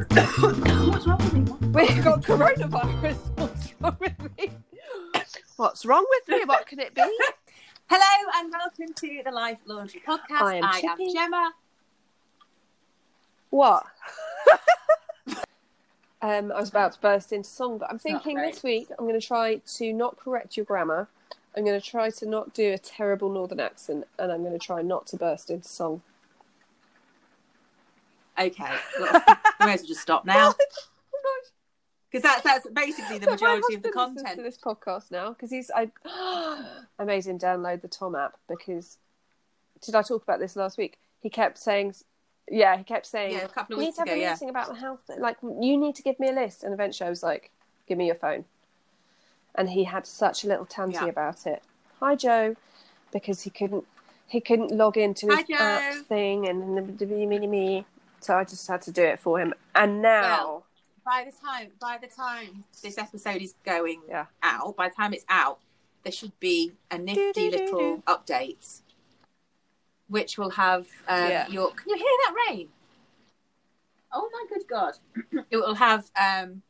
What's wrong with me? We've got coronavirus. What's wrong with me? What's wrong with me? What can it be? Hello and welcome to the Life Laundry Podcast. I am I am Gemma. What? um, I was about to burst into song, but I'm thinking this week I'm going to try to not correct your grammar. I'm going to try to not do a terrible northern accent, and I'm going to try not to burst into song. Okay, well, we may as well just stop now oh because that's that's basically the majority of the content. to this podcast now because he's I I made him download the Tom app because did I talk about this last week? He kept saying, yeah, he kept saying, Yeah, a couple of "We need to have ago, a yeah. meeting about the health. Like you need to give me a list." And eventually, I was like, "Give me your phone," and he had such a little tanty Yeah. about it. Hi, Joe, because he couldn't he couldn't log into his Hi, app thing and the me me me. So I just had to do it for him. And now, Well, By the time by the time this episode is going Yeah. out, by the time it's out, there should be a nifty little update, which will have um, Yeah. your. Can you hear that rain? Oh my good god! it will have um,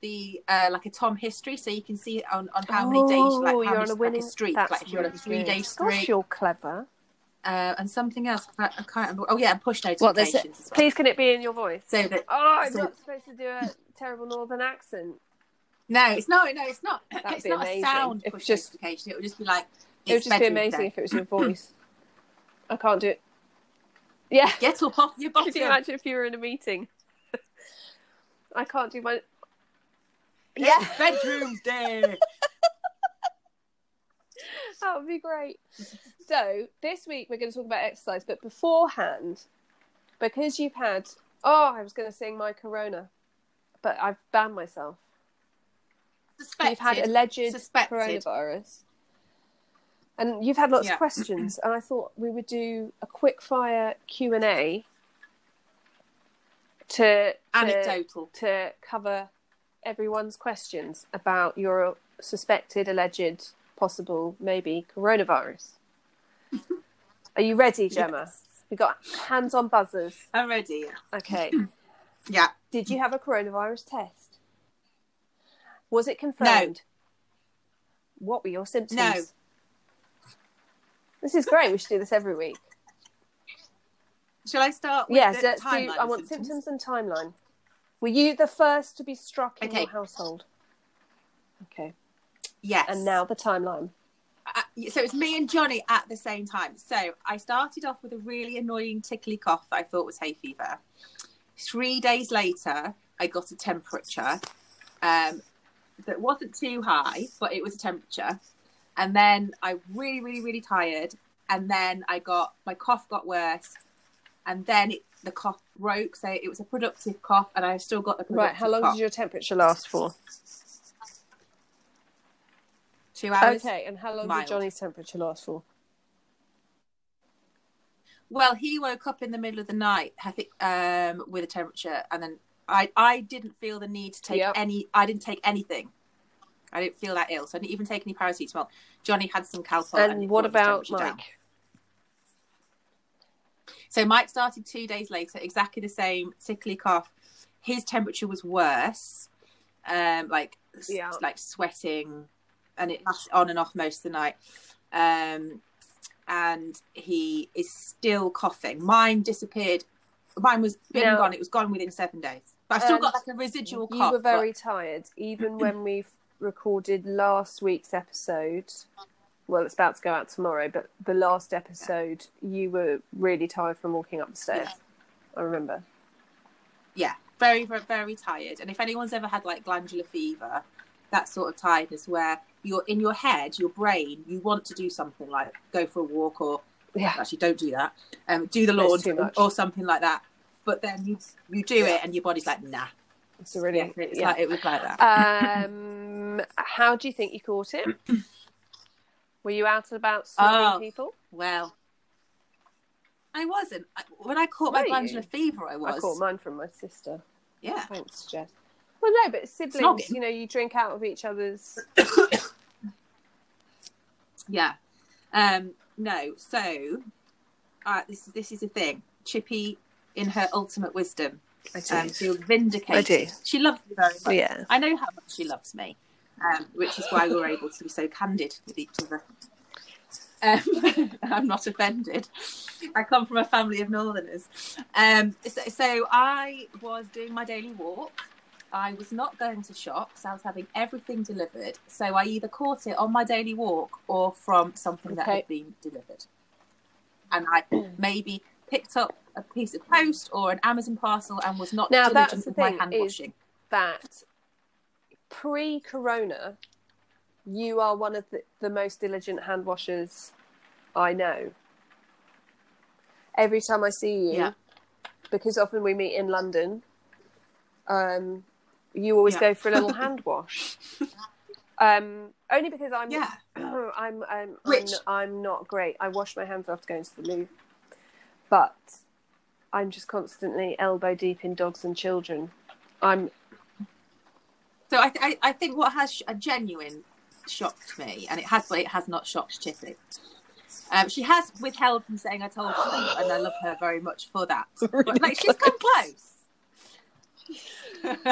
the uh, like a Tom history, so you can see on, on how many days, like Oh, how you're on a winning like a streak, like if you're on a three good. day Gosh, streak, you're clever. Uh, and something else. I can't remember. Oh yeah, and push What notifications. this? as well. Please, can it be in your voice? So that Oh, I'm So- not supposed to do a terrible northern accent. No, it's not. no, it's not. That'd it's be not amazing. a sound If push just- notification. It would just be like. It would just be amazing day. if it was your voice. I can't do it. Yeah. Get up off your bottom. Could you imagine if you were in a meeting? I can't do my. Yeah, bedrooms day. That would be great. So this week we're going to talk about exercise, but beforehand, because you've had oh, I was going to sing my Corona, but I've banned myself. Suspected. You've had alleged Suspected. coronavirus, and you've had lots Yeah. of questions, and I thought we would do a quick fire Q and A to to, Anecdotal. to cover everyone's questions about your suspected, alleged, possible, maybe coronavirus. Are you ready, Gemma? Yes. We got hands on buzzers. I'm ready. Okay. Yeah. Did you have a coronavirus test? Was it confirmed? No. What were your symptoms? No. This is great. We should do this every week. Shall I start with Yes, do. timeline I of want symptoms and timeline. Were you the first to be struck in Okay. your household? Okay. Yes. And now the timeline. So it's me and Johnny at the same time. So I started off with a really annoying tickly cough that I thought was hay fever. Three days later, I got a temperature um, that wasn't too high, but it was a temperature. And then I really, really, really tired. And then I got my cough got worse. And then it, the cough broke. So it was a productive cough, and I've still got the Right. How long cough. did your temperature last for? Two hours. Okay. And how long Mild. did Johnny's temperature last for? Well, he woke up in the middle of the night, I think, um, with a temperature, and then I, I didn't feel the need to take Yep. any. I didn't take anything. I didn't feel that ill, so I didn't even take any paracetamol. Johnny had some Calpol. and it what about Mike? down. So Mike started two days later, exactly the same tickly cough. His temperature was worse, um, like Yeah. like sweating, and it lasted on and off most of the night. Um, and he is still coughing. Mine disappeared. Mine was been gone. It was gone within seven days. But I've still And got like a residual You cough. were but- very tired, even when we recorded last week's episode. Well, it's about to go out tomorrow, but the last episode, you were really tired from walking up the stairs. I remember. yeah, very, very, very tired. And if anyone's ever had like glandular fever, that sort of tiredness where you're in your head, your brain, you want to do something like go for a walk or Yeah. actually don't do that, um, do the laundry or something like that. But then you you do it and your body's like, nah. It's a really. Yeah, it's yeah. like it was like that. Um, how do you think you caught it? Were you out and about snubbing Oh. people? well, I wasn't. When I caught Were my glandular fever, I was. I caught mine from my sister. Yeah. Thanks, Jess. Well, no, but siblings, Snogging. you know, you drink out of each other's. Yeah. Um, no, so uh, this is this is a thing. Chippy, in her ultimate wisdom, I do. um, feel vindicated. I do. She loves me very much. Yeah. I know how much she loves me, um, which is why we're able to be so candid with each other. Um, I'm not offended. I come from a family of Northerners. Um, so, so I was doing my daily walk. I was not going to shops. I was having everything delivered. So I either caught it on my daily walk or from something that had been delivered. And I maybe picked up a piece of post or an Amazon parcel and was not Now, that's diligent the with my hand washing. that pre-corona you are one of the, the most diligent hand washers i know every time i see you Yeah. because often we meet in london um, you always Yeah. go for a little hand wash um, only because i'm Yeah. I'm, I'm, I'm, I'm not great. I wash my hands after going to the loo, but I'm just constantly elbow deep in dogs and children. I'm So I, I, I think what has a genuine shocked me, and it has, it has not shocked Chippy. Um, she has withheld from saying I told her, and I love her very much for that. But like she's come close.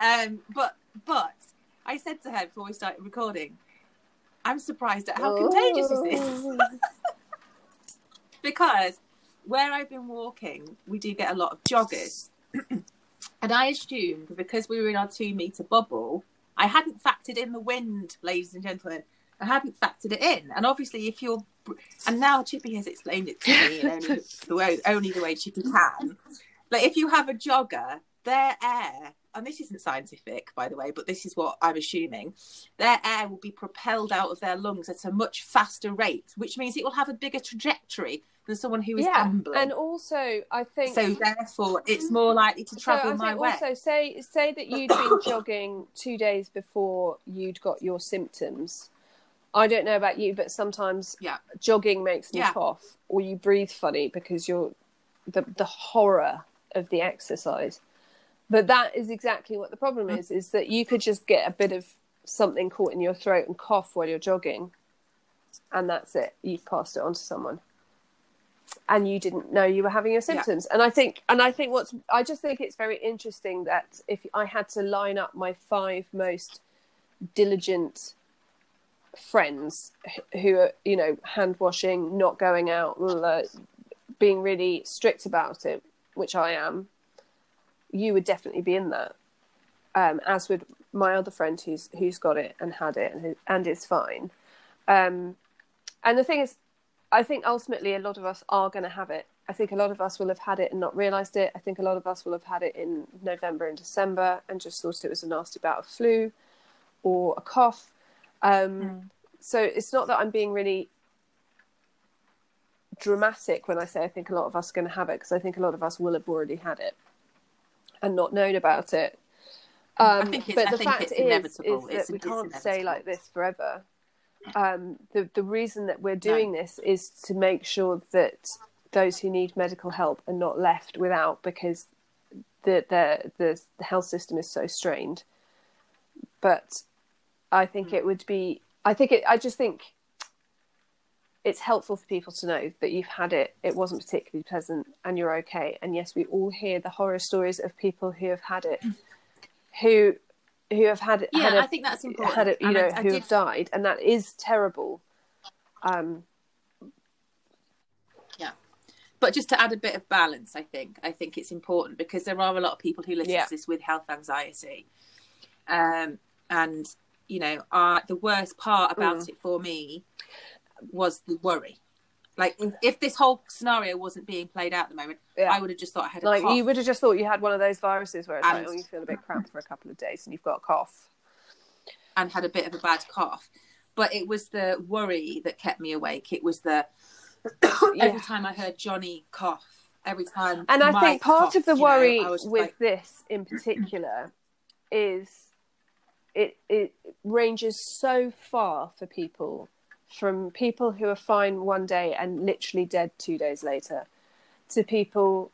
um, but but I said to her before we started recording, I'm surprised at how contagious is this because where I've been walking, we do get a lot of joggers. and I assumed because we were in our two meter bubble, I hadn't factored in the wind, ladies and gentlemen. I hadn't factored it in. And obviously, if you're, and now Chippy has explained it to me in only the way, only the way Chippy can. Like, if you have a jogger, their air, and this isn't scientific, by the way, but this is what I'm assuming, their air will be propelled out of their lungs at a much faster rate, which means it will have a bigger trajectory than someone who is yeah, ambling. and also I think so therefore, it's more likely to travel so I my way. also say say that you'd been jogging two days before you'd got your symptoms. I don't know about you, but sometimes Yeah. jogging makes me Yeah. cough, or you breathe funny because you're the the horror of the exercise. But that is exactly what the problem Mm. is: is that you could just get a bit of something caught in your throat and cough while you're jogging, and that's it. You've passed it on to someone and you didn't know you were having your Yeah. symptoms and i think and i think what's i just think it's very interesting that if i had to line up my five most diligent friends who are you know hand washing not going out being really strict about it which i am you would definitely be in that um, as would my other friend who's who's got it and had it and, and is fine um, and the thing is I think ultimately a lot of us are going to have it. I think a lot of us will have had it and not realised it. I think a lot of us will have had it in November and December and just thought it was a nasty bout of flu or a cough. Um, So it's not that I'm being really dramatic when I say I think a lot of us are going to have it because I think a lot of us will have already had it and not known about it. Um, but the fact is, inevitable. is It's- that we it's can't stay like this forever. Um, the the reason that we're doing this is to make sure that those who need medical help are not left without because the the the, the health system is so strained. But I think Hmm. it would be. I think it. I just think it's helpful for people to know that you've had it. It wasn't particularly pleasant, and you're okay. And yes, we all hear the horror stories of people who have had it, who who have had it. Yeah, had a, I think that's important. had it, you And I- know, I who did- have died, and that is terrible. Um, yeah, But just to add a bit of balance, I think I think it's important because there are a lot of people who listen Yeah. to this with health anxiety, um, and you know, uh, the worst part about Mm. it for me was the worry. Like if this whole scenario wasn't being played out at the moment, Yeah. I would have just thought I had a like cough. you would have just thought you had one of those viruses where it's And- like, oh, you feel a bit cramped for a couple of days and you've got a cough. and had a bit of a bad cough. But it was the worry that kept me awake. It was the Yeah. every time I heard Johnny cough, every time. And I think part coughed, of the know, worry just with like, this in particular is it it ranges so far for people from people who are fine one day and literally dead two days later to people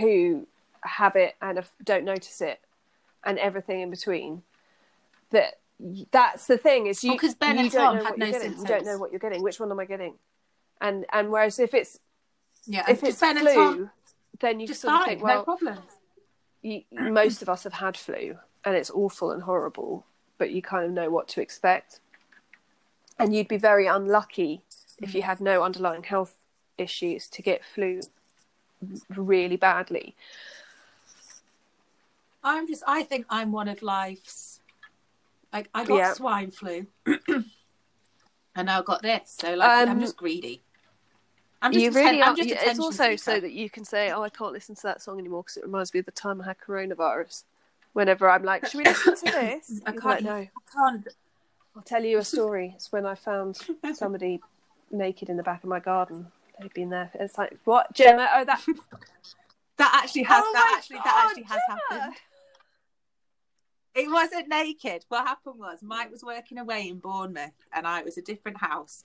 who have it and don't notice it and everything in between that that's the thing is you, Well, 'cause Ben you and don't Tom know had what no you're getting. you don't know what you're getting which one am i getting and and whereas if it's yeah, if it's Ben flu Tom- then you Just sort of fine, think, no well, problem. you, most of us have had flu and it's awful and horrible, but you kind of know what to expect. And you'd be very unlucky if you had no underlying health issues to get flu really badly. I'm just. I think I'm one of life's. Like I got Yeah. swine flu, and now got this. So like, I'm Um, just greedy. I'm just you really I'm are. just It's also so that you can say, "Oh, I can't listen to that song anymore because it reminds me of the time I had coronavirus." Whenever I'm like, "Should we listen to this?" I can't. like, no. I can't. I'll tell you a story. It's when I found somebody naked in the back of my garden. They'd been there. It's like, what, Gemma? Oh, that. That actually has. Oh that actually. that actually has Gemma! happened. It wasn't naked. What happened was Mike was working away in Bournemouth, and I it was a different house.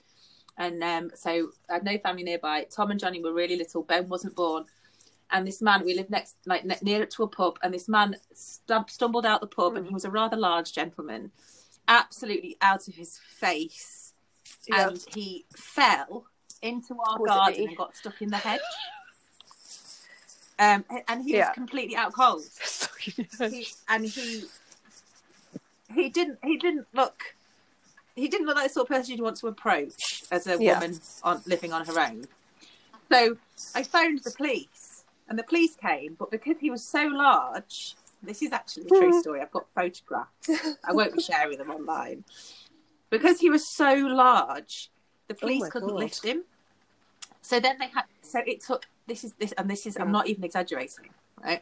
And um, so I had no family nearby. Tom and Johnny were really little. Ben wasn't born. And this man, we lived next, like ne- near to a pub, and this man stu- stumbled out the pub, and he was a rather large gentleman, absolutely out of his face, Yeah. and he fell into our garden and got stuck in the hedge. Um, and he Yeah. was completely out cold he, and he he didn't he didn't look he didn't look like the sort of person you'd want to approach as a Yeah. woman on living on her own. So I phoned the police and the police came, but because he was so large, this is actually a true hmm. story. I've got photographs. I won't be sharing them online. Because he was so large, the oh police my couldn't God. lift him. So then they had so it took this is this and this is I'm not even exaggerating, right?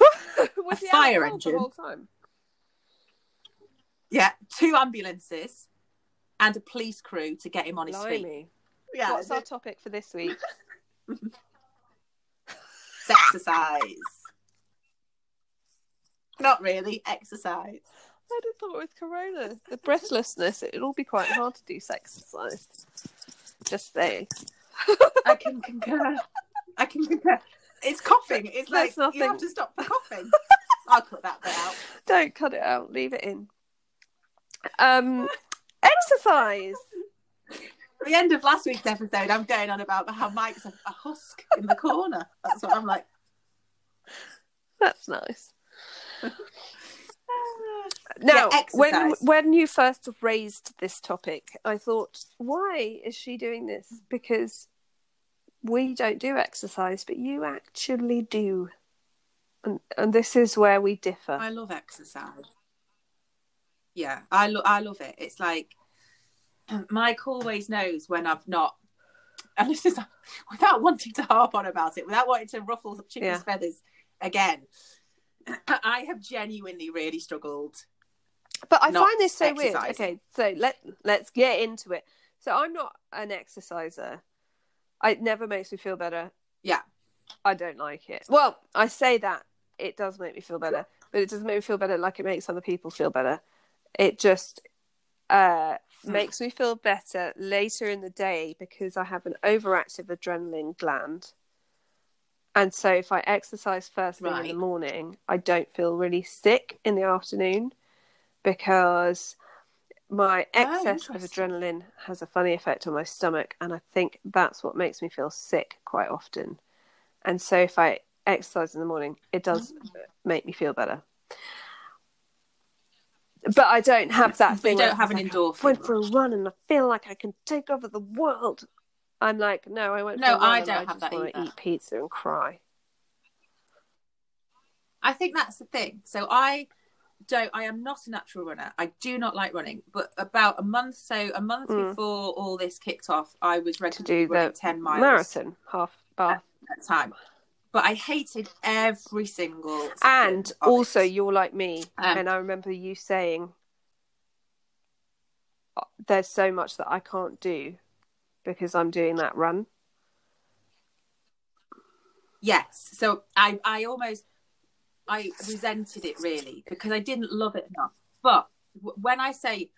a fire engine. time? Yeah, two ambulances and a police crew to get him on his feet. Yeah, What's our topic for this week? exercise. Not really exercise. I just thought with Corona, the breathlessness, it'd all be quite hard to do sex exercise. Just saying. I can concur. I can concur. It's coughing. It's like There's you have to stop the coughing. I'll cut that bit out. Don't cut it out. Leave it in. Um, exercise. At the end of last week's episode, I'm going on about how Mike's a, a husk in the corner. That's what I'm like. That's nice. Now, Yeah, when when you first raised this topic, I thought, why is she doing this? Because we don't do exercise, but you actually do, and and this is where we differ. I love exercise. Yeah, I lo- I love it. It's like Mike always knows when I've not, and this is without wanting to harp on about it, without wanting to ruffle chicken's Yeah. feathers again. I have genuinely really struggled. But I find this so weird. Okay, so let let's get into it. So I'm not an exerciser. It never makes me feel better. Yeah. I don't like it. Well, I say that it does make me feel better, but it doesn't make me feel better like it makes other people feel better. It just uh, Hmm. makes me feel better later in the day because I have an overactive adrenaline gland. And so if I exercise first thing in the morning, I don't feel really sick in the afternoon because my excess of Oh, interesting. adrenaline has a funny effect on my stomach and I think that's what makes me feel sick quite often. And so if I exercise in the morning, it does Mm. make me feel better. But I don't have that But you thing. where don't have an like, endorphin I went for a run and I feel like I can take over the world. I'm like, no, I went. No, I don't I have just that want to either. eat pizza and cry. I think that's the thing. So I don't. I am not a natural runner. I do not like running. But about a month, so a month Mm. before all this kicked off, I was ready To do the ten miles marathon, half bath, at a time. But I hated every single. and also it. you're like me, Um, and I remember you saying, "Uh, "There's so much that I can't do because I'm doing that run." yes. So I, I almost, I resented it really because I didn't love it enough. But when I say,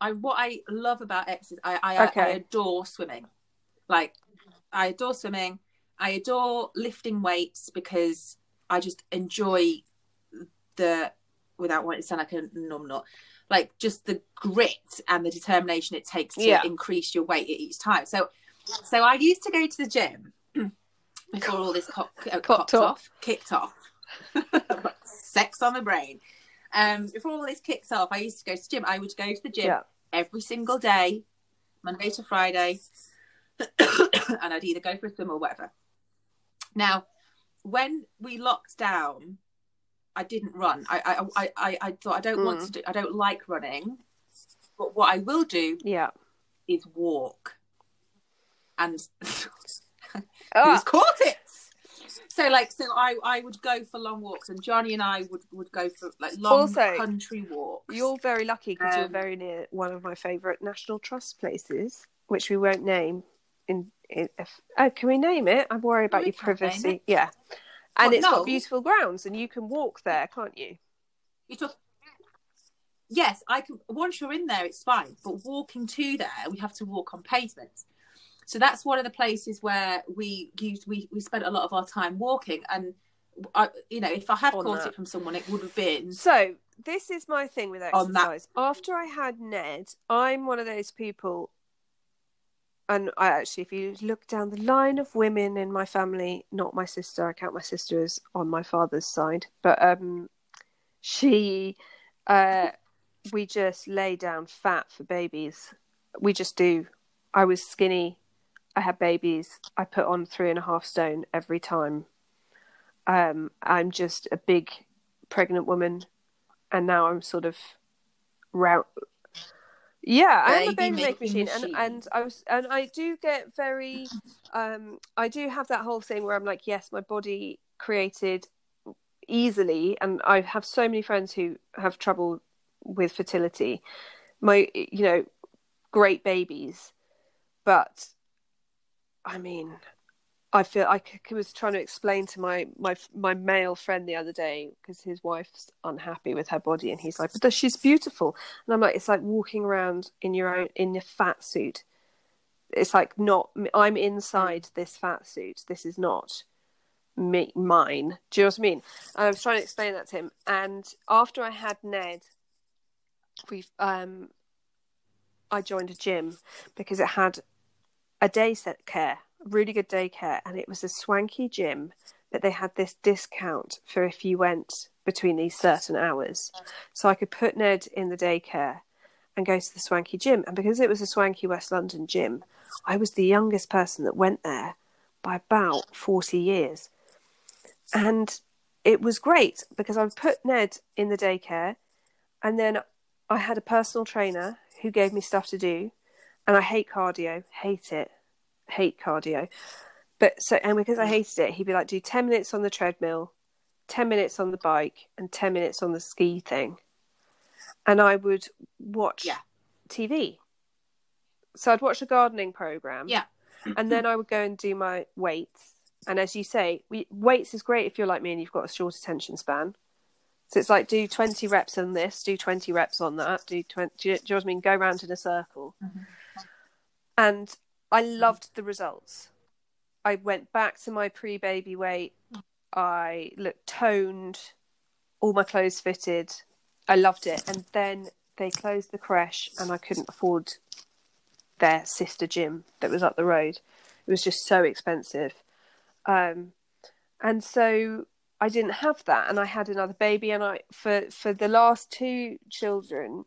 I what I love about exercise, I, I, Okay. I adore swimming. Like I adore swimming. I adore lifting weights because I just enjoy the without wanting to sound like a numbnut, like just the grit and the determination it takes to Yeah. increase your weight at each time. So, so I used to go to the gym before all this co- uh, off. off, kicked off. Sex on the brain. Um, before all this kicked off, I used to go to the gym. I would go to the gym Yeah. every single day, Monday to Friday, and I'd either go for a swim or whatever. Now, when we locked down, I didn't run. I I I, I, thought I don't want Mm. to do. I don't like running, but what I will do Yeah. is walk. And Ah, who's caught it? So like so I I would go for long walks and Johnny and I would would go for like long Also, country walks. you're very lucky because you're Um, very near one of my favourite National Trust places, which we won't name. In, in if, oh, can we name it? I'm worried about your privacy. Yeah, and What, it's no? got beautiful grounds, and you can walk there, can't you? You took Yes, I can once you're in there it's fine. But walking to there we have to walk on pavements. So that's one of the places where we used we, we spent a lot of our time walking and I, you know, if I had caught that. it from someone, it would have been So this is my thing with exercise. After I had Ned, I'm one of those people, and I actually, if you look down the line of women in my family, not my sister, I count my sister as on my father's side, but um, she, uh, we just lay down fat for babies. We just do. I was skinny. I had babies. I put on three and a half stone every time. Um, I'm just a big pregnant woman, and now I'm sort of. Yeah, I'm a Baby making making machine, and and I was and I do get very, um, I do have that whole thing where I'm like, yes, my body created easily, and I have so many friends who have trouble with fertility. My, you know, great babies, but I mean, I feel I was trying to explain to my my my male friend the other day because his wife's unhappy with her body, and he's like, "But she's beautiful," and I'm like, "It's like walking around in your own in your fat suit. It's like not I'm inside this fat suit. This is not." Me, mine. Do you know what I mean? And I was trying to explain that to him, and after I had Ned, we um, I joined a gym because it had a day set care, really good daycare, and it was a swanky gym that they had this discount for if you went between these certain hours. So I could put Ned in the daycare and go to the swanky gym. And because it was a swanky West London gym, I was the youngest person that went there by about 40 years. And it was great because I put Ned in the daycare and then I had a personal trainer who gave me stuff to do. And I hate cardio, hate it, hate cardio. But so, and because I mm. hated it, he'd be like, do 10 minutes on the treadmill, 10 minutes on the bike, and 10 minutes on the ski thing. And I would watch Yeah. TV. So I'd watch a gardening program. Yeah. and then I would go and do my weights. And as you say, we, weights is great if you're like me and you've got a short attention span. So it's like do 20 reps on this, do 20 reps on that, do 20, do you, know what I mean? Go round in a circle. Mm-hmm. And I loved the results. I went back to my pre baby weight. I looked toned, all my clothes fitted. I loved it. And then they closed the creche and I couldn't afford their sister gym that was up the road. It was just so expensive. Um, and so I didn't have that, and I had another baby, and I for for the last two children,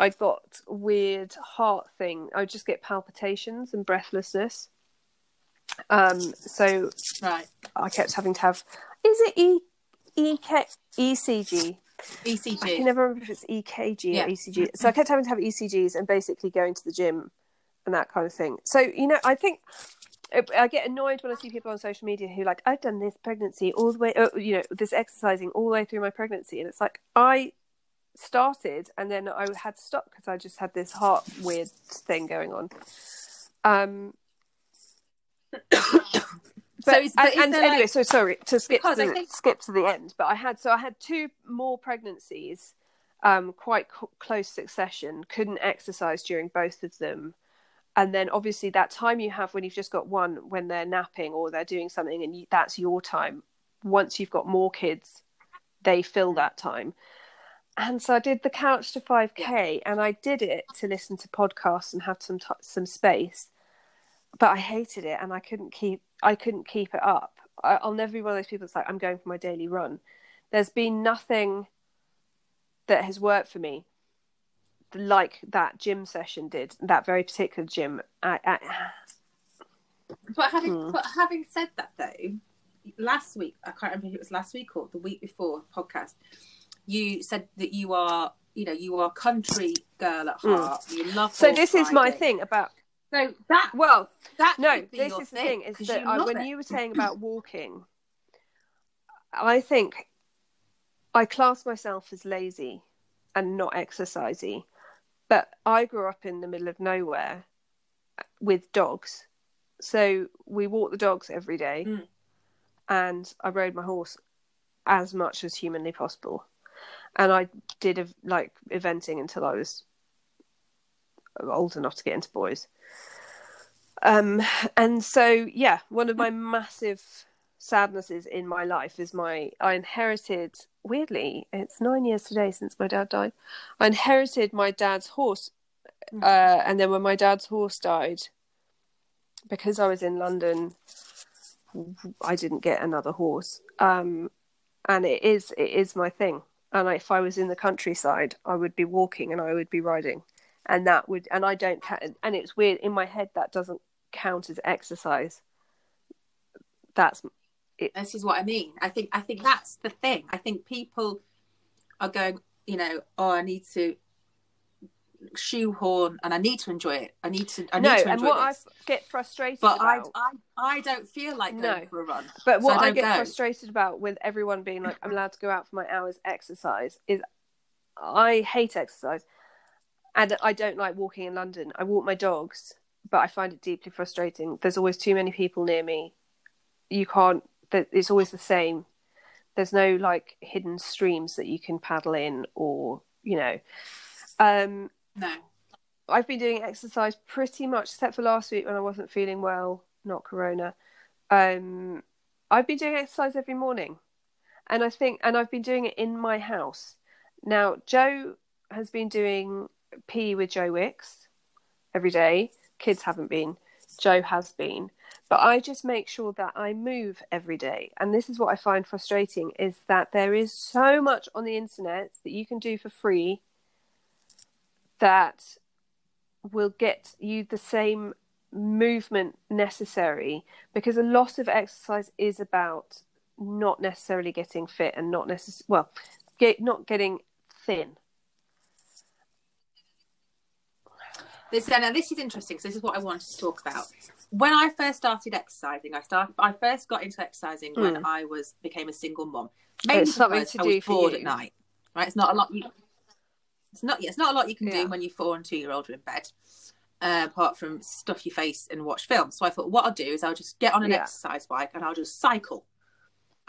I got weird heart thing. I would just get palpitations and breathlessness. Um, so right. I kept having to have. Is it E E K ECG? ECG. I can never remember if it's EKG Yeah. or ECG. So I kept having to have ECGs and basically going to the gym and that kind of thing. So you know, I think I get annoyed when I see people on social media who like I've done this pregnancy all the way, uh, you know, this exercising all the way through my pregnancy, and it's like I started and then I had to stop because I just had this heart weird thing going on. Um. So is- but and, there, like- so sorry to skip Because to the, think- skip to the end, but I had so I had two more pregnancies, um, quite co- close succession. Couldn't exercise during both of them, and then obviously that time you have when you've just got one when they're napping or they're doing something, and you, that's your time. Once you've got more kids, they fill that time. And so I did the couch to 5k, and I did it to listen to podcasts and have some t- some space. but I hated it, and I couldn't keep I couldn't keep it up. I, I'll never be one of those people that's like I'm going for my daily run. There's been nothing that has worked for me like that gym session did. That very particular gym. I, I, But having Hmm. but having said that though, last week I can't remember if it was last week or the week before podcast, you said that you are you know you are a country girl at Hmm. heart. You love. so this is my thing about So that well, that no, this is the thing is that I, when it. you were saying about walking, I think I class myself as lazy and not exercisey, but I grew up in the middle of nowhere with dogs, so we walked the dogs every day, Mm. and I rode my horse as much as humanly possible, and I did like eventing until I was old enough to get into boys. Um, and so yeah, one of my massive sadnesses in my life is my I inherited weirdly, it's nine years today since my dad died. I inherited my dad's horse, Mm. uh, and then when my dad's horse died, because I was in London, I didn't get another horse. Um, and it is it is my thing. And if I was in the countryside, I would be walking and I would be riding, and that would and I don't and it's weird in my head that doesn't count as exercise. That's it. this is what I mean. I think I think that's the thing. I think people are going, you know, oh, I need to shoehorn and I need to enjoy it. I need to. I need no, to and what this. I get frustrated But I, about. I, I don't feel like going No. for a run. But So what I I, get go. frustrated about with everyone being like, I'm allowed to go out for my hours exercise is I hate exercise. And I don't like walking in London. I walk my dogs, but I find it deeply frustrating. There's always too many people near me. You can't, that- it's always the same. There's no like hidden streams that you can paddle in or, you know. Um, No. I've been doing exercise pretty much, except for last week when I wasn't feeling well, not corona. Um, I've been doing exercise every morning, and I think, and I've been doing it in my house. Now, Joe has been doing PE with Joe Wicks every day. Kids haven't been. Joe has been, but I just make sure that I move every day. And this is what I find frustrating: is that there is so much on the internet that you can do for free that will get you the same movement necessary because a lot of exercise is about not necessarily getting fit and not necessarily well get not getting thin This now this is interesting. So this is what I wanted to talk about. When I first started exercising, I started. I first got into exercising when Mm. I was became a single mom. Mainly It's something because to I was do for bored at night. Right, it's not a lot. You, it's not. It's not a lot you can Yeah. do when your four and two year old are in bed, uh, apart from stuff your face and watch films. So I thought, what I'll do is I'll just get on an Yeah. exercise bike and I'll just cycle.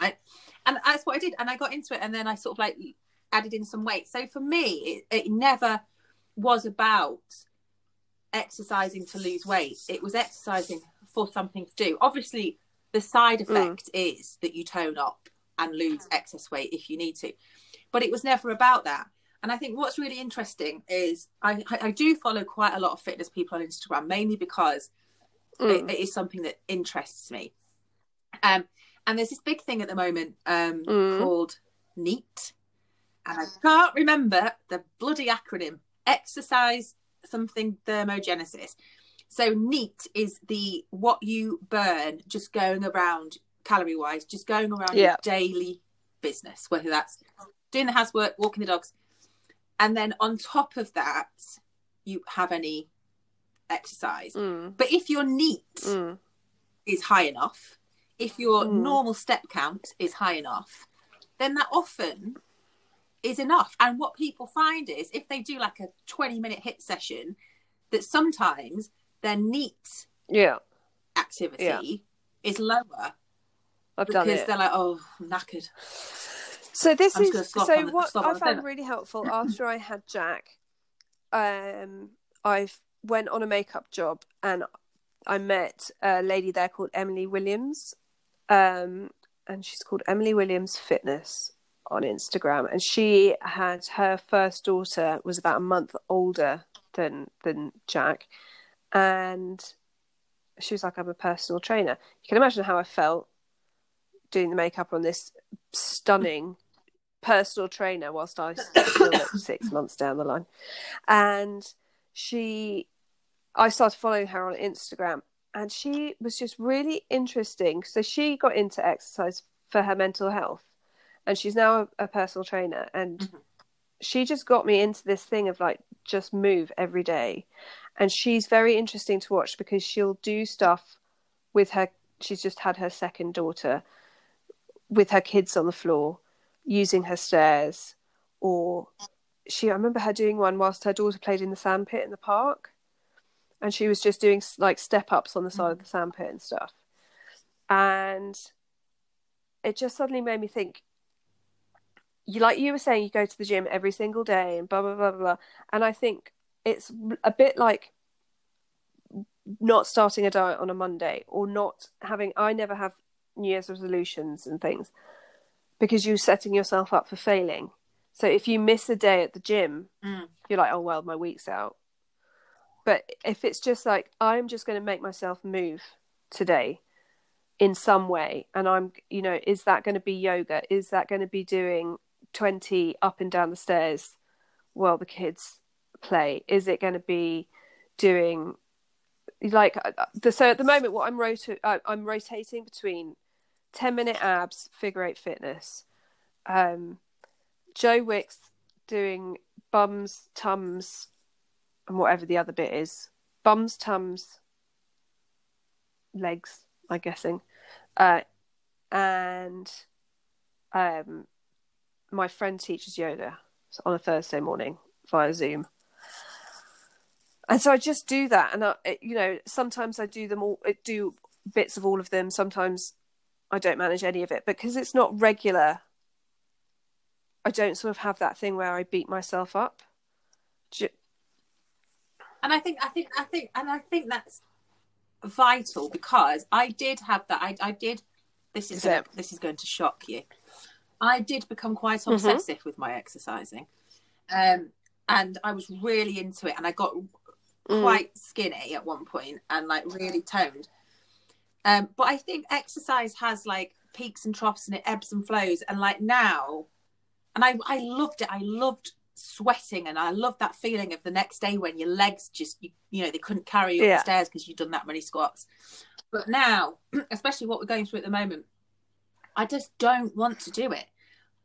Right, and that's what I did. And I got into it, and then I sort of like added in some weight. So for me, it, it never was about exercising to lose weight. It was exercising for something to do. Obviously, the side Mm. effect is that you tone up and lose excess weight if you need to. But it was never about that. And I think what's really interesting is I, I do follow quite a lot of fitness people on Instagram, mainly because Mm. it, it is something that interests me. Um, and there's this big thing at the moment um, Mm. called NEAT, and I can't remember the bloody acronym. Exercise something thermogenesis. So NEAT is the what you burn just going around calorie wise, just going around Yeah. your daily business, whether that's doing the housework, walking the dogs, and then on top of that, you have any exercise. Mm. But if your NEAT Mm. is high enough, if your Mm. normal step count is high enough, then that often is enough. And what people find is if they do like a 20 minute HIIT session, that sometimes their NEAT yeah activity Yeah. is lower i've done because it they're like, oh, I'm knackered. So this I'm is so what I found really helpful after I had Jack. Um, I went on a makeup job and I met a lady there called Emily Williams, um, and she's called Emily Williams Fitness on Instagram. And she had her first daughter was about a month older than than Jack, and she was like, I'm a personal trainer. You can imagine how I felt doing the makeup on this stunning personal trainer whilst I still six months down the line. And she, I started following her on Instagram, and she was just really interesting. So she got into exercise for her mental health, and she's now a, a personal trainer. And mm-hmm. she just got me into this thing of like just move every day. And she's very interesting to watch because she'll do stuff with her. She's just had her second daughter with her kids on the floor using her stairs or she I remember her doing one whilst her daughter played in the sandpit in the park. And she was just doing like step ups on the side of the mm. sandpit and stuff. And it just suddenly made me think you like you were saying you go to the gym every single day and blah blah blah blah, blah. and I think it's a bit like not starting a diet on a Monday or not having I never have New Year's resolutions and things because you're setting yourself up for failing. So if you miss a day at the gym, mm. you're like, oh well, my week's out. But if it's just like I'm just going to make myself move today in some way, and I'm, you know, is that going to be yoga? Is that going to be doing twenty up and down the stairs while the kids play? Is it going to be doing like uh, so at the moment what I'm rota- uh, I'm rotating between 10 minute abs, figure eight fitness. Um, Joe Wicks doing bums, tums, and whatever the other bit is. Bums, tums, legs, I'm guessing. Uh, and um, my friend teaches yoga on a Thursday morning via Zoom. And so I just do that, and I, you know, sometimes I do them all, do bits of all of them. Sometimes I don't manage any of it because it's not regular. I don't sort of have that thing where I beat myself up. And I think, I think, I think, and I think that's vital because I did have that. I, I did. This is, is gonna, this is going to shock you. I did become quite mm-hmm. obsessive mm-hmm. with my exercising, um, and I was really into it. And I got mm. quite skinny at one point and like really toned. Um, but I think exercise has like peaks and troughs and it ebbs and flows. And like now, and I, I loved it. I loved sweating and I loved that feeling of the next day when your legs just, you, you know, they couldn't carry you yeah. upstairs because you'd done that many squats. But now, especially what we're going through at the moment, I just don't want to do it.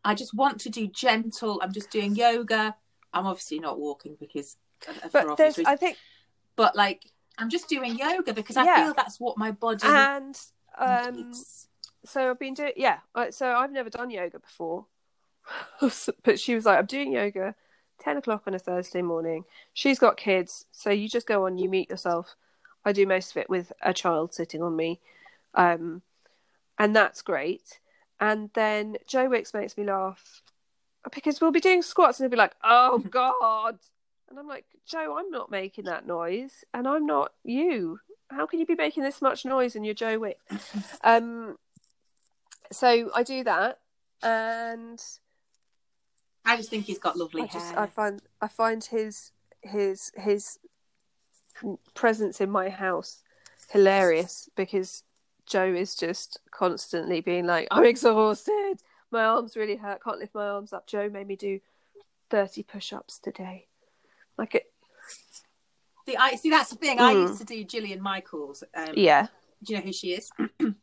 I just want to do gentle. I'm just doing yoga. I'm obviously not walking because, but there's, I think, but like I'm just doing yoga because I yeah. feel that's what my body and um, so I've been doing yeah. So I've never done yoga before, but she was like, "I'm doing yoga." 10 o'clock on a Thursday morning. She's got kids, so you just go on, you meet yourself. I do most of it with a child sitting on me. Um, and that's great. And then Joe Wicks makes me laugh because we'll be doing squats and he'll be like, oh God, and I'm like, Joe, I'm not making that noise, and I'm not you. How can you be making this much noise and you're Joe Wick? um, so I do that, and I just think he's got lovely I hair. Just, I find I find his his his presence in my house hilarious because Joe is just constantly being like, "I'm exhausted. My arms really hurt. Can't lift my arms up." Joe made me do thirty push-ups today. Like it. See, I see. That's the thing. Mm. I used to do Jillian Michaels. Um, yeah. Do you know who she is? and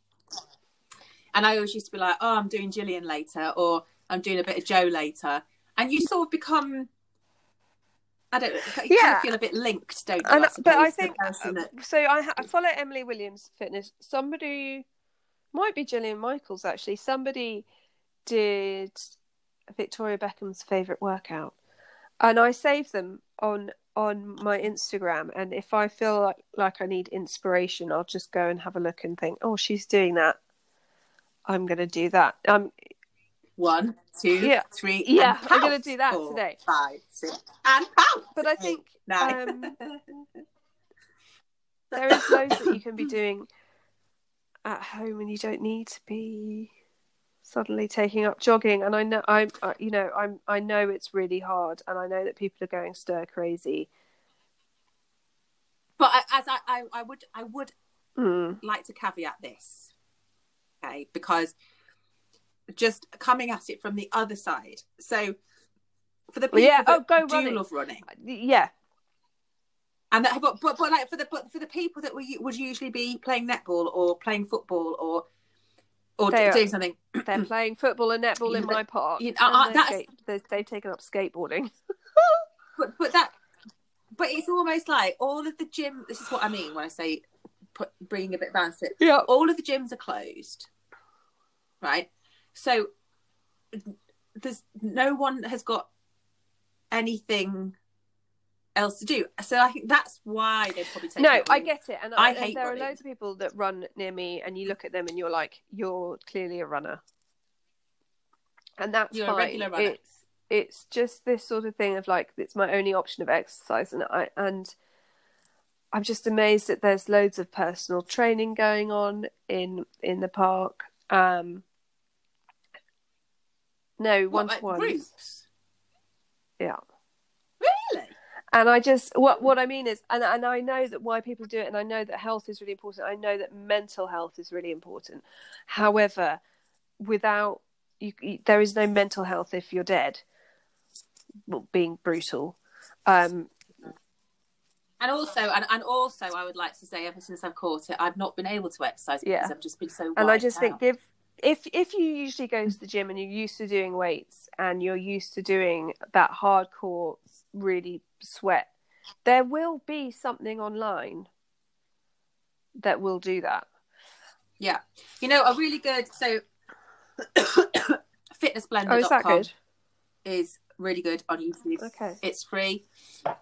I always used to be like, "Oh, I'm doing Jillian later," or "I'm doing a bit of Joe later," and you sort of become. I don't. You yeah. feel a bit linked, don't you? And, I but I think that... so. I, I follow Emily Williams Fitness. Somebody might be Jillian Michaels actually. Somebody did Victoria Beckham's favorite workout, and I save them on on my Instagram. And if I feel like, like I need inspiration, I'll just go and have a look and think, oh, she's doing that. I'm going to do that. Um, one, two, yeah. three. Yeah, I'm going to do that Four, today. Five, six, and pounce. But I think um, there is loads that you can be doing at home, and you don't need to be suddenly taking up jogging and i know i'm you know i'm i know it's really hard and i know that people are going stir crazy but I, as I, I, I would i would Mm. like to caveat this, okay, because just coming at it from the other side. So for the people Well, yeah, that oh, go do running. love running, Yeah, and that but, but but like for the but for the people that would would usually be playing netball or playing football or or They are- doing something, they're playing football and netball in my park. you- uh, they're that's- skate- they- they've taken up skateboarding. but but that but it's almost like all of the gym. This is what I mean when I say put, bringing a bit of balance to it. Yeah. all of the gyms are closed, right? So there's no one has got anything else to do. So I think that's why they probably take. No, I get it, and I I, hate there running. are loads of people that run near me, and you look at them and you're like, you're clearly a runner, and that's You're fine. It's it's just this sort of thing of like it's my only option of exercise, and I and I'm just amazed that there's loads of personal training going on in in the park. Um, no, one to one groups. Yeah. And I just what what I mean is, and and I know that why people do it, and I know that health is really important. I know that mental health is really important. However, without you, you there is no mental health if you're dead. Well, being brutal. Um, And also, and, and also, I would like to say, ever since I've caught it, I've not been able to exercise because Yeah. I've just been so. and I just out. think give if if you usually go to the gym and you're used to doing weights and you're used to doing that hardcore really sweat there will be something online that will do that Yeah. You know, a really good so fitnessblender.com oh is that good is really good on YouTube. okay It's free.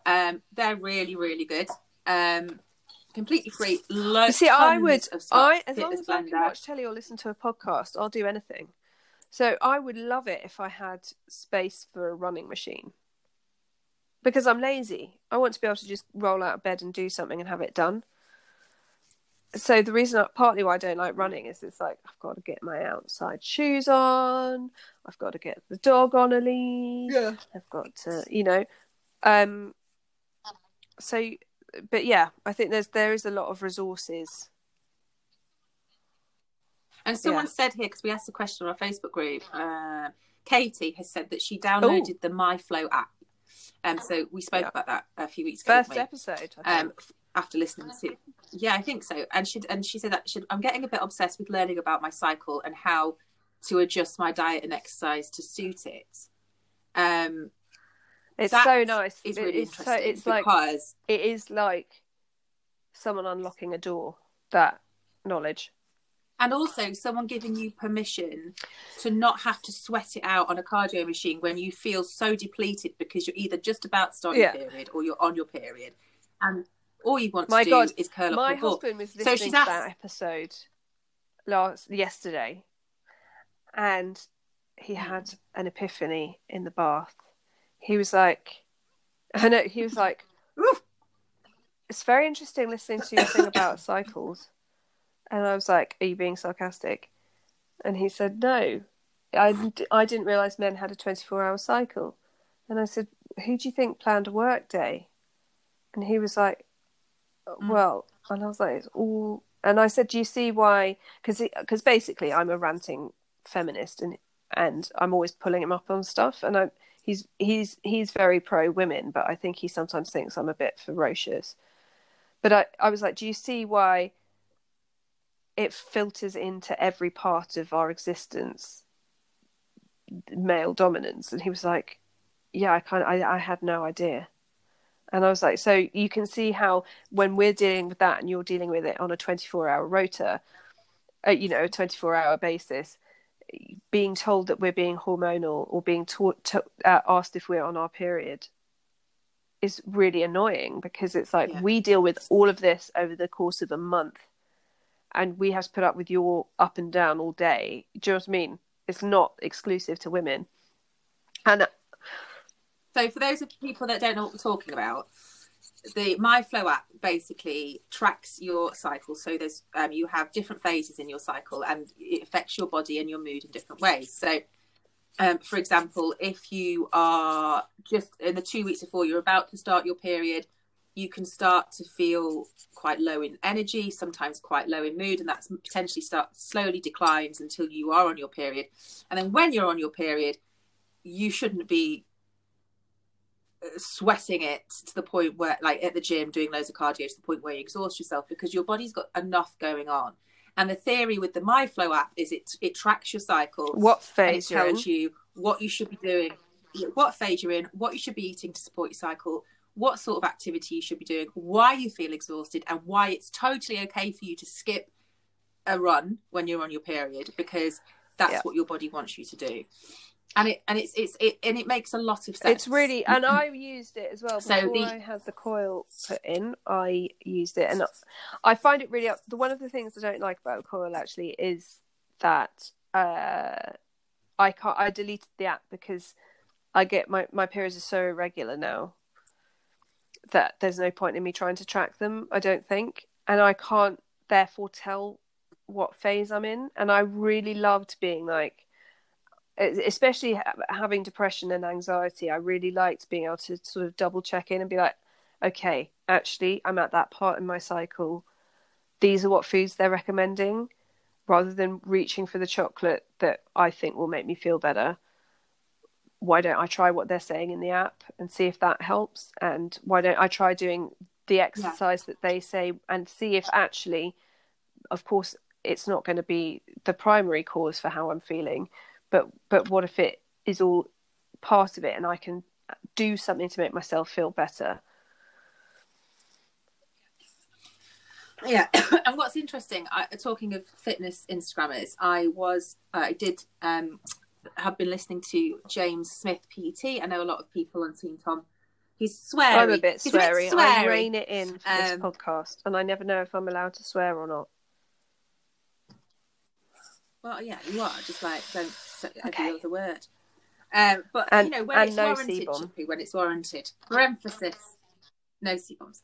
Um they're really, really good. Um completely free. Lo- You see, I would. I as long as I can watch telly or listen to a podcast, I'll do anything. So I would love it if I had space for a running machine, because I'm lazy. I want to be able to just roll out of bed and do something and have it done. So the reason, partly why I don't like running is it's like I've got to get my outside shoes on, I've got to get the dog on a leash, Yeah. I've got to, you know, um. So, but yeah, I think there's there is a lot of resources. And someone Yeah. said here, because we asked a question on our Facebook group, uh, Katie has said that she downloaded the MyFLO app. Um, so we spoke Yeah. about that a few weeks ago. First episode, um, after listening to, yeah, I think so. And she and she said that she, I'm getting a bit obsessed with learning about my cycle and how to adjust my diet and exercise to suit it. Um, it's so nice. It's It- really it's so interesting it's like it is like someone unlocking a door. That knowledge. And also someone giving you permission to not have to sweat it out on a cardio machine when you feel so depleted because you're either just about starting Yeah. your period or you're on your period, and all you want to My do is curl up My husband was So listening she's to asked- that episode last yesterday, and he had an epiphany in the bath. He was like, I know. He was like, "It's very interesting listening to your thing about cycles." And I was like, "Are you being sarcastic?" And he said, "No, I, I didn't realize men had a 24 hour cycle." And I said, "Who do you think planned a work day?" And he was like, Mm. "Well," and I was like, "It's all." And I said, "Do you see why?" Because because basically, I'm a ranting feminist, and and I'm always pulling him up on stuff, and I he's he's he's very pro women, but I think he sometimes thinks I'm a bit ferocious. But I I was like, "Do you see why?" It filters into every part of our existence, male dominance, and he was like, "Yeah, I kind of I, I had no idea." And I was like, so you can see how when we're dealing with that and you're dealing with it on a 24 hour rota, uh, you know, a 24 hour basis, being told that we're being hormonal or being taught to, uh, asked if we're on our period is really annoying because it's like Yeah. we deal with all of this over the course of a month and we have to put up with your up and down all day. Do you know what I mean? It's not exclusive to women. And So, for those of people that don't know what we're talking about, the MyFLO app basically tracks your cycle. So, there's um, you have different phases in your cycle, and it affects your body and your mood in different ways. So, um, for example, if you are just in the two weeks before you're about to start your period, you can start to feel quite low in energy, sometimes quite low in mood, and that's potentially start slowly declines until you are on your period. And then when you're on your period, you shouldn't be uh, sweating it to the point where like at the gym doing loads of cardio to the point where you exhaust yourself because your body's got enough going on. And the theory with the MyFLO app is it it tracks your cycle what phase it tells you what you should be doing what phase you're in what you should be eating to support your cycle what sort of activity you should be doing why you feel exhausted and why it's totally okay for you to skip a run when you're on your period because that's yeah. what your body wants you to do and it and it's it's it and it makes a lot of sense. It's really and I used it as well. Before so the, I had the coil put in, I used it, and I find it really. The one of the things I don't like about the coil actually is that uh, I can't. I deleted the app because I get my my periods are so irregular now that there's no point in me trying to track them. I don't think, and I can't therefore tell what phase I'm in. And I really loved being like especially having depression and anxiety, I really liked being able to sort of double check in and be like, okay, actually, I'm at that part in my cycle. These are what foods they're recommending, rather than reaching for the chocolate that I think will make me feel better. Why don't I try what they're saying in the app and see if that helps? And why don't I try doing the exercise yeah. that they say and see if actually, of course, it's not going to be the primary cause for how I'm feeling, but but what if it is all part of it and I can do something to make myself feel better? Yeah, and what's interesting, I, talking of fitness Instagrammers, I was I did um, have been listening to James Smith PT. I know a lot of people on Team Tom. He's sweary. I'm a bit sweary. A bit sweary. I rein it in for um, this podcast, and I never know if I'm allowed to swear or not. Well, yeah, you are. Just like don't okay. every other word. Um, but and, you know when it's no warranted, when it's warranted. For emphasis, no C bombs.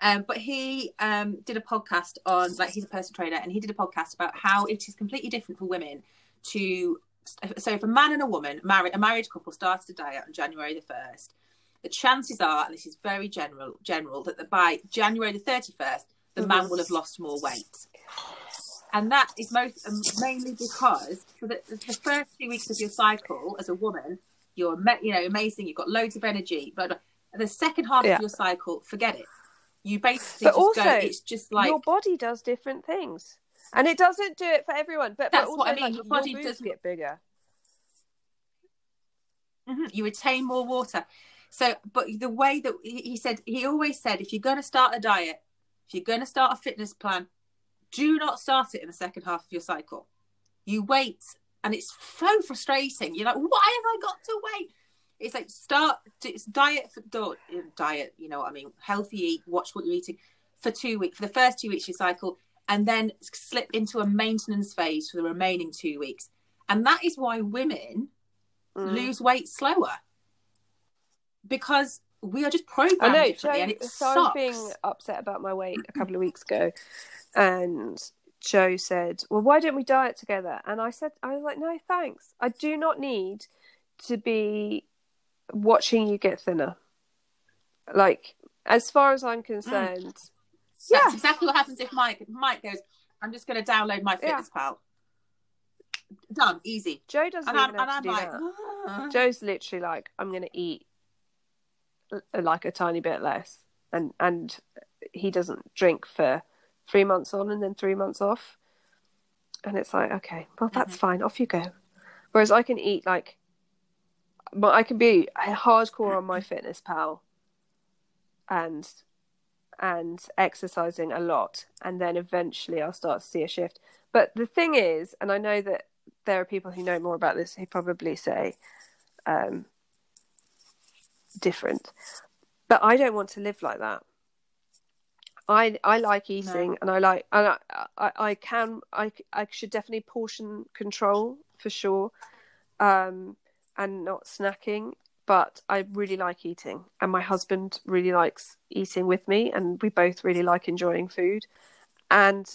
Um, but he um, did a podcast on like he's a personal trainer and he did a podcast about how it is completely different for women to so if a man and a woman married a married couple started a diet on January the first, the chances are, and this is very general general, that the, by January the thirty first, the mm-hmm. man will have lost more weight and that is most um, mainly because for the, the, first few weeks of your cycle as a woman, you're you know amazing. You've got loads of energy, but the second half yeah. of your cycle, forget it. You basically but also, go, it's just like your body does different things, and it doesn't do it for everyone. But that's but also, what I mean. Like, your body your does get bigger. Mm-hmm. You retain more water. So, but the way that he said, he always said, if you're going to start a diet, if you're going to start a fitness plan, do not start it in the second half of your cycle. You wait, and it's so frustrating. You're like, why have I got to wait? It's like start it's diet for diet. You know what I mean? Healthy eat. Watch what you're eating for two weeks. For the first two weeks of your cycle, and then slip into a maintenance phase for the remaining two weeks. And that is why women mm. lose weight slower because we are just programmed I know, differently, and it so. I was being upset about my weight a couple of weeks ago, and Joe said, "Well, why don't we diet together?" And I said, "I was like, no, thanks. I do not need to be watching you get thinner. Like, as far as I'm concerned, mm. Yeah, that's exactly what happens if Mike if Mike goes. I'm just going to download my Fitness yeah. Pal. Done, easy. Joe doesn't and even I'm, have to do like, that. Ah. Joe's literally like, I'm going to eat like a tiny bit less, and and he doesn't drink for three months on and then three months off. And it's like, okay, well, that's mm-hmm. fine. Off you go. Whereas I can eat like, but I can be hardcore on my fitness pal and and exercising a lot and then eventually I'll start to see a shift. But the thing is, and I know that there are people who know more about this who probably say um, different. But I don't want to live like that. I I like eating no. and I like and I, I, I can I I should definitely portion control for sure, um, and not snacking. But I really like eating, and my husband really likes eating with me, and we both really like enjoying food. And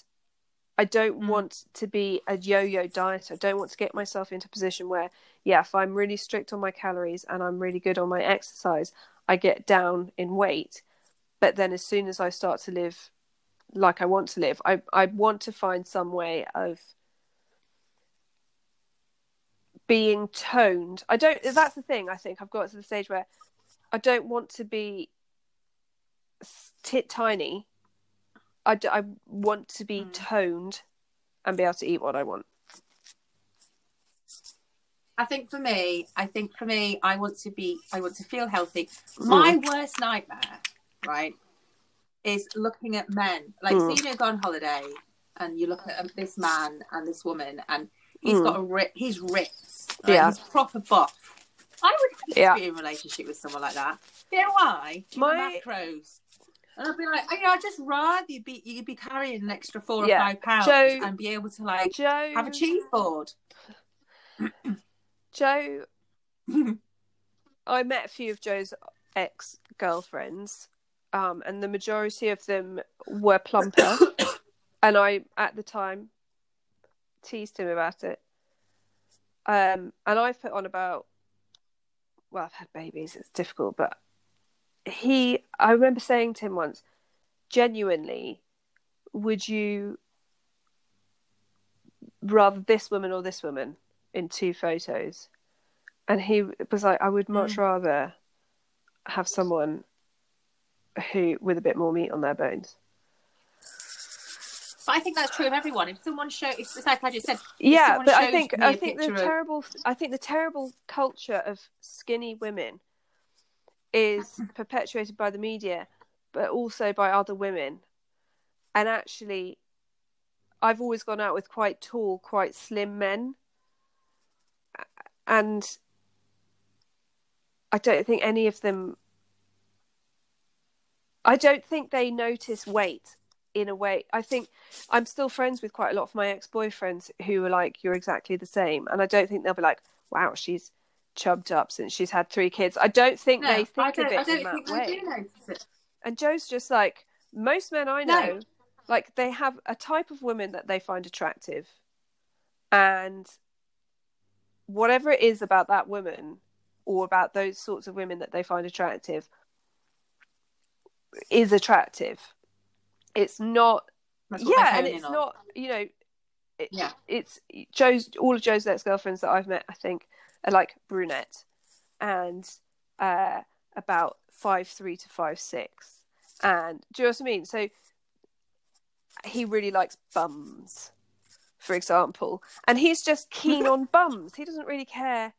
I don't mm. want to be a yo-yo diet. I don't want to get myself into a position where, yeah, if I'm really strict on my calories and I'm really good on my exercise, I get down in weight but then as soon as I start to live like I want to live, I I want to find some way of being toned. I don't. That's the thing. I think I've got to the stage where I don't want to be tit tiny. I, d- I want to be Mm. toned and be able to eat what I want. I think for me, I think for me, I want to be, I want to feel healthy. My worst nightmare, right, is looking at men. Like, so Mm. you know, go on holiday and you look at um, this man and this woman, and he's Mm. got a rip, he's ripped, Yeah. he's proper buff. I would Yeah. to be in a relationship with someone like that. You know why? My macros. And I'd be like, you know, I'd just rather you be you'd be carrying an extra four Yeah. or five pounds Joe- and be able to like Joe, have a cheese board. Joe, I met a few of Joe's ex girlfriends, um, and the majority of them were plumper. and I, at the time, teased him about it. Um, and I've put on about, well, I've had babies, it's difficult, but he, I remember saying to him once, genuinely, would you rather this woman or this woman in two photos? And he was like, I would much rather have someone who with a bit more meat on their bones. But I think that's true of everyone. If someone show, if it's like I just said, Yeah, but I think I think the of- terrible I think the terrible culture of skinny women is perpetuated by the media, but also by other women. And actually, I've always gone out with quite tall, quite slim men, and I don't think any of them. I don't think they notice weight in a way. I think I'm still friends with quite a lot of my ex boyfriends who are like, "You're exactly the same," and I don't think they'll be like, "Wow, she's chubbed up since she's had three kids." I don't think no, they I think of I it in don't that think way. they do notice it. And Joe's just like most men I No. know, like they have a type of women that they find attractive, and whatever it is about that woman or about those sorts of women that they find attractive is attractive. It's not, That's yeah, and honing it's on. not, you know, it, Yeah. it's Joe's all of Joe's ex girlfriends that I've met. I think are like brunette and uh, about five three to five six, and do you know what I mean? So he really likes bums, for example, and he's just keen on bums. He doesn't really care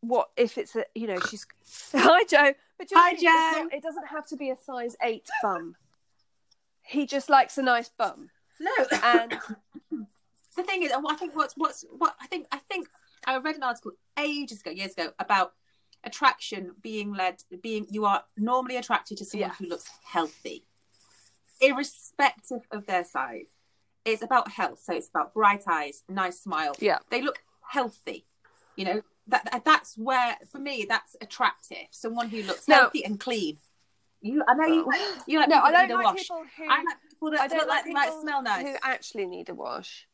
what if it's a you know she's hi Joe, but Hi, Joe. it doesn't have to be a size eight bum. He just likes a nice bum, No, and the thing is, I think what's what's what I think I think I read an article ages ago, years ago, about attraction being led, being you are normally attracted to someone Yeah. who looks healthy, irrespective of their size. It's about health, so it's about bright eyes, nice smile. yeah, They look healthy, you know. That, that that's where for me that's attractive. Someone who looks No. healthy and clean. You, I know you. You like no, I don't like wash. people who I like people that I don't like, like they people might smell nice. who actually need a wash.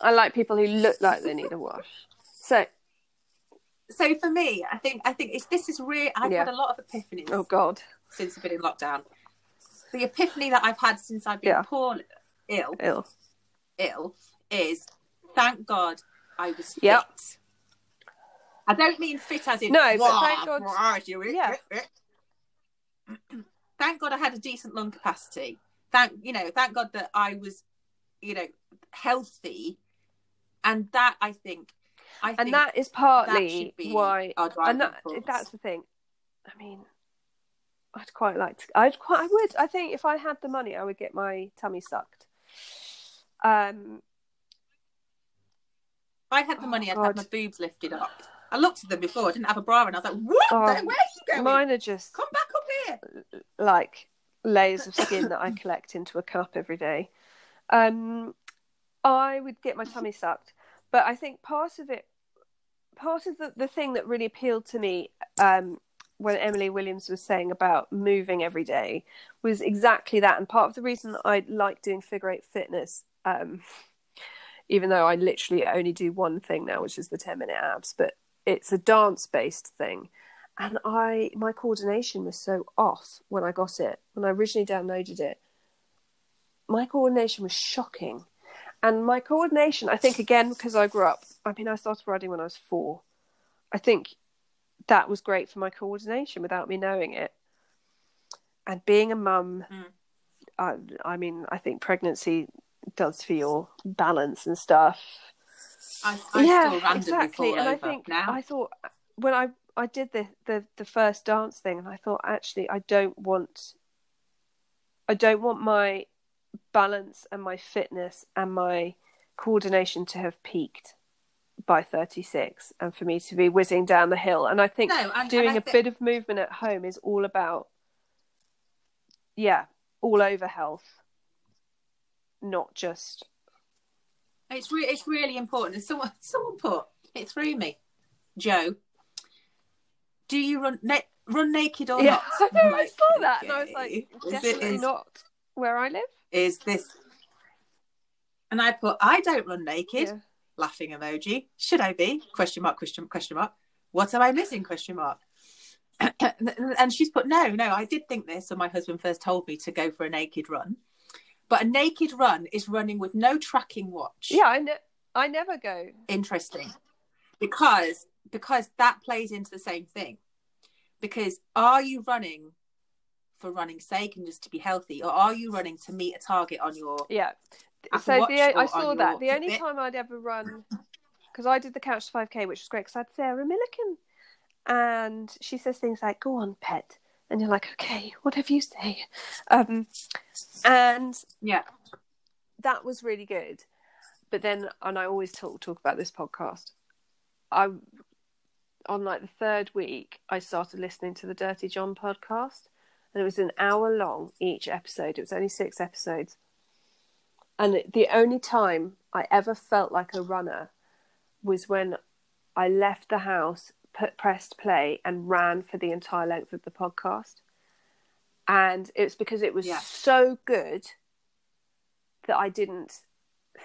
I like people who look like they need a wash. So, so for me, I think I think it's this is really I've Yeah. had a lot of epiphanies oh god, since I've been in lockdown. The epiphany that I've had since I've been Yeah. poor, ill, ill. ill is thank God I was fit. I don't mean fit as in No, but "Wah, thank God- Yeah. Thank God I had a decent lung capacity. Thank you know, thank God that I was, you know, healthy, and that I think, I think And that is partly be why. And that, that's the thing. I mean, I'd quite like to. I'd quite. I would. I think if I had the money, I would get my tummy sucked. Um. If I had the Oh, money, I'd God. have my boobs lifted up. I looked at them before. I didn't have a bra, and I was like, "What? Oh, where are you going? Mine are just Come back up here." like layers of skin that I collect into a cup every day. Um, I would get my tummy sucked, but I think part of it, part of the, the thing that really appealed to me um, when Emily Williams was saying about moving every day was exactly that. And part of the reason that I like doing figure eight fitness, um, even though I literally only do one thing now, which is the 10 minute abs, but it's a dance based thing. and I my coordination was so off when I got it when I originally downloaded it. My coordination was shocking, and my coordination I think again because I grew up. I mean, I started riding when I was four. I think that was great for my coordination without me knowing it. And being a mum, Mm. I, I mean, I think pregnancy does for your balance and stuff. I, I yeah, still randomly exactly. And I think now. I thought when I I did the, the the first dance thing, and I thought actually I don't want I don't want my balance and my fitness and my coordination to have peaked by 36 and for me to be whizzing down the hill and i think No, and- doing and I a thi- bit of movement at home is all about yeah all over health not just It's re- it's really important. And someone someone put it through me, Joe. Do you run na- run naked or yeah not? i know i saw that and i was like Is definitely is- not where i live Is this? And I put I don't run naked. yeah. Laughing emoji. Should I be? Question mark. Question question mark. What am I missing? Question mark. and she's put no, no. I did think this when my husband first told me to go for a naked run. But a naked run is running with no tracking watch. yeah i ne- i never go interesting because because that plays into the same thing because are you running for running sake and just to be healthy or are you running to meet a target on your Yeah. Apple so the, I saw that. The only Fitbit? time I'd ever run, because I did the Couch to 5K, which was great, because I had Sarah Millican. And she says things like, go on, pet. And you're like, okay, whatever you say. Um, and yeah that was really good. But then, and I always talk, talk about this podcast, I, on like the third week, I started listening to the Dirty John podcast. And it was an hour long each episode. It was only six episodes. And the only time I ever felt like a runner was when I left the house, put, pressed play, and ran for the entire length of the podcast. And it was because it was Yeah. so good that I didn't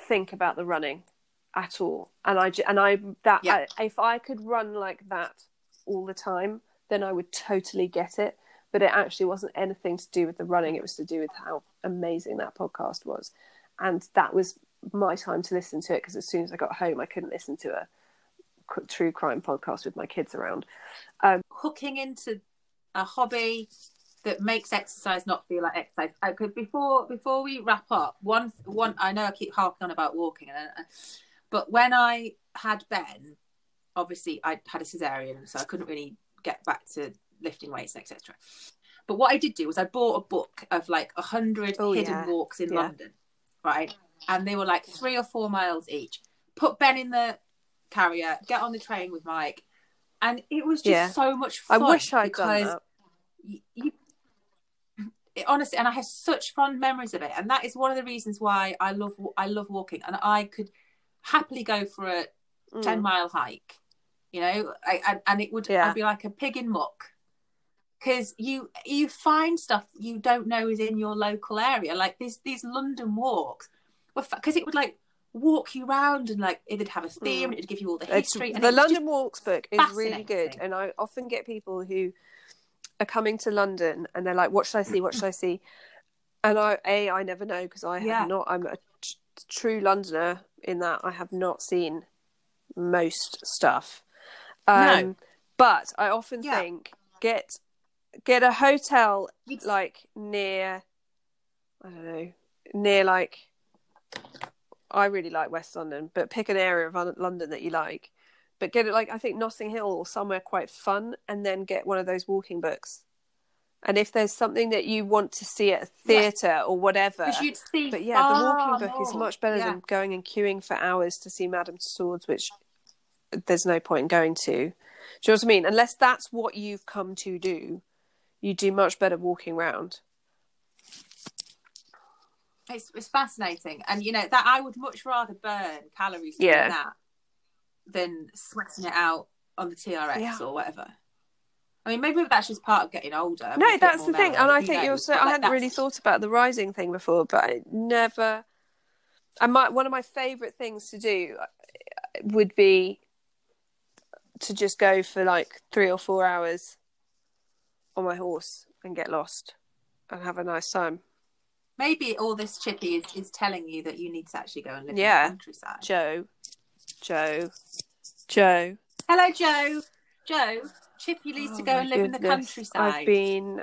think about the running at all. And I and I that Yeah. I, if I could run like that all the time, then I would totally get it. But it actually wasn't anything to do with the running. It was to do with how amazing that podcast was, and that was my time to listen to it because as soon as I got home, I couldn't listen to a true crime podcast with my kids around. hooking into a hobby that makes exercise not feel like exercise. Uh, 'cause before before we wrap up, one one I know I keep harping on about walking, and uh, but when I had Ben, obviously I had a cesarean, so I couldn't really get back to lifting weights, etc. But what I did do was I bought a book of like a hundred Oh, hidden yeah. walks in Yeah. London, right? And they were like three or four miles each. Put Ben in the carrier, get on the train with Mike, and it was just Yeah. so much fun. I wish I'd done that. you, you it, honestly and i have such fond memories of it and that is one of the reasons why i love i love walking and i could happily go for a 10 Mm. mile hike you know I, and, and it would Yeah. i'd be like a pig in muck because you you find stuff you don't know is in your local area like these these london walks because it would like walk you around and like it'd have a theme Mm. it'd give you all the It's- history and the London Walks book is really good, and I often get people who are coming to London and they're like, "What should I see? What should I see?" And I, a, I never know because I have Yeah. not. I'm a t- true Londoner in that I have not seen most stuff. Um, No. but I often Yeah. think get get a hotel like near. I don't know near like. I really like West London, but pick an area of London that you like. But get it like I think Notting Hill or somewhere quite fun, and then get one of those walking books. And if there's something that you want to see at a theatre or whatever, you'd see but yeah, the walking book is much better Yeah. than going and queuing for hours to see Madame Tussauds, which there's no point in going to. Do you know what I mean? Unless that's what you've come to do, you do much better walking round. It's, it's fascinating, and you know that I would much rather burn calories doing Yeah. that than sweating it out on the TRX Yeah. or whatever. I mean, maybe that's just part of getting older. No, that's the thing, mellow, and I think you're knows? so. But, I like, hadn't really thought about the rising thing before, but I never. I might one of my favourite things to do uh, would be to just go for like three or four hours on my horse and get lost and have a nice time. Maybe all this chippy is, is telling you that you need to actually go and live Yeah. in the countryside. Joe, Joe, Joe. Hello, Joe. Joe, Chippy needs to Oh go and live in the countryside. I've been,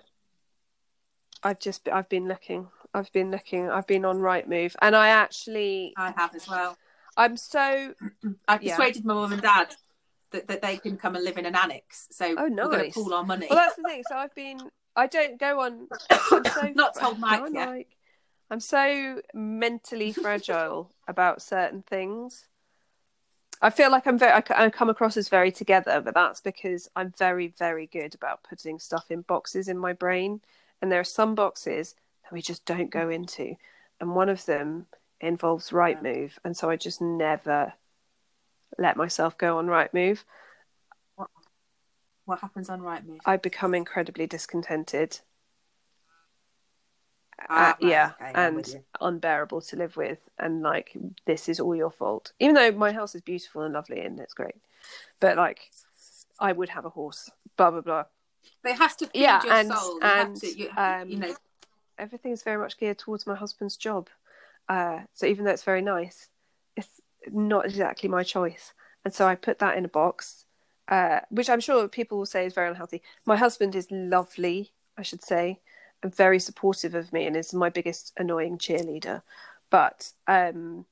I've just, I've been looking. I've been looking. I've been on Right Move, and I actually, I have as well. I'm so. I've Yeah. persuaded my mum and dad that, that they can come and live in an annex. So Oh, we're going to pool our money. Well, that's the thing. So I've been. I don't go on. So, Not told Mike yet. like- I'm so mentally fragile about certain things. I feel like I'm very. I, come across as very together, but that's because I'm very, very good about putting stuff in boxes in my brain. And there are some boxes that we just don't go into, and one of them involves right move, and so I just never let myself go on right move. What happens on Right Move? I become incredibly discontented. Ah, uh, right, yeah, okay, and unbearable to live with, and like this is all your fault. Even though my house is beautiful and lovely and it's great, but like I would have a horse. Blah blah blah. But it has to feed Yeah, your and- soul. You and, to, you, um, you know, Everything's very much geared towards my husband's job. Uh, so even though it's very nice, it's not exactly my choice. And so I put that in a box, uh, which I'm sure people will say is very unhealthy. My husband is lovely, I should say, very supportive of me and is my biggest annoying cheerleader. But um,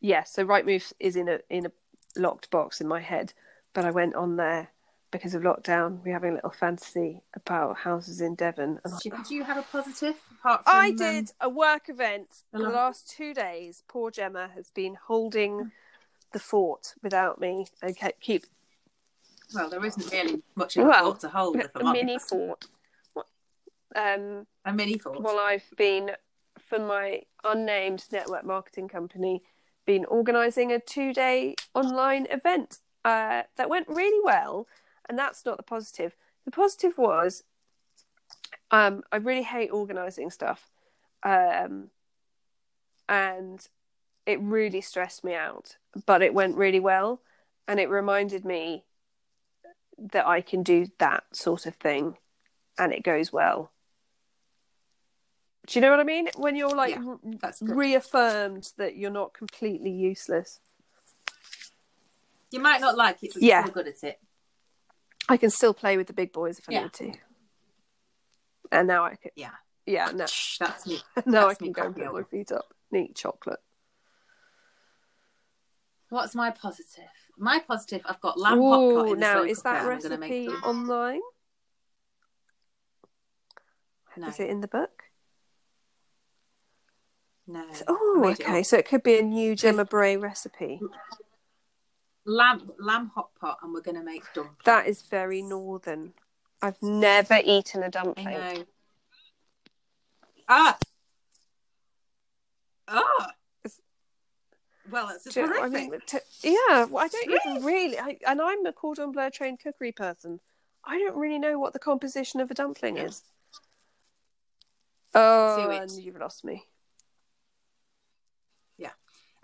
yeah, so right move is in a in a locked box in my head. But I went on there because of lockdown. We're having a little fantasy about houses in Devon, and do you have a positive apart from? I um, did a work event for the last two days. Poor Gemma has been holding the fort without me. Okay, keep well, there isn't really much of a Well, fort to hold. If a mini fort. Um, A mini fort. well, I've been for my unnamed network marketing company, been organising a two-day online event uh, that went really well, and that's not the positive. The positive was, um, I really hate organising stuff, um, and it really stressed me out. But it went really well, and it reminded me that I can do that sort of thing, and it goes well. Do you know what I mean? When you're like Yeah, reaffirmed that you're not completely useless. You might not like it, but Yeah. you're good at it. I can still play with the big boys if I Yeah. need to. And now I can, Yeah, yeah, no, that's me. now I That's can me go and put my feet up and eat chocolate. What's my positive? My positive, I've got lamb hot pot in now is that cooker, and I'm gonna recipe online? No, Is it in the book? No. Oh, okay. So it could be a new Gemma Bray recipe. Lamb lamb hot pot, and we're gonna make dumplings. That is very northern. I've never eaten a dumpling. know. Ah. Ah. Well, it's Do I mean, t- yeah, well, I don't even really, I, and I'm a cordon bleu trained cookery person. I don't really know what the composition of a dumpling is. Oh, and you've lost me.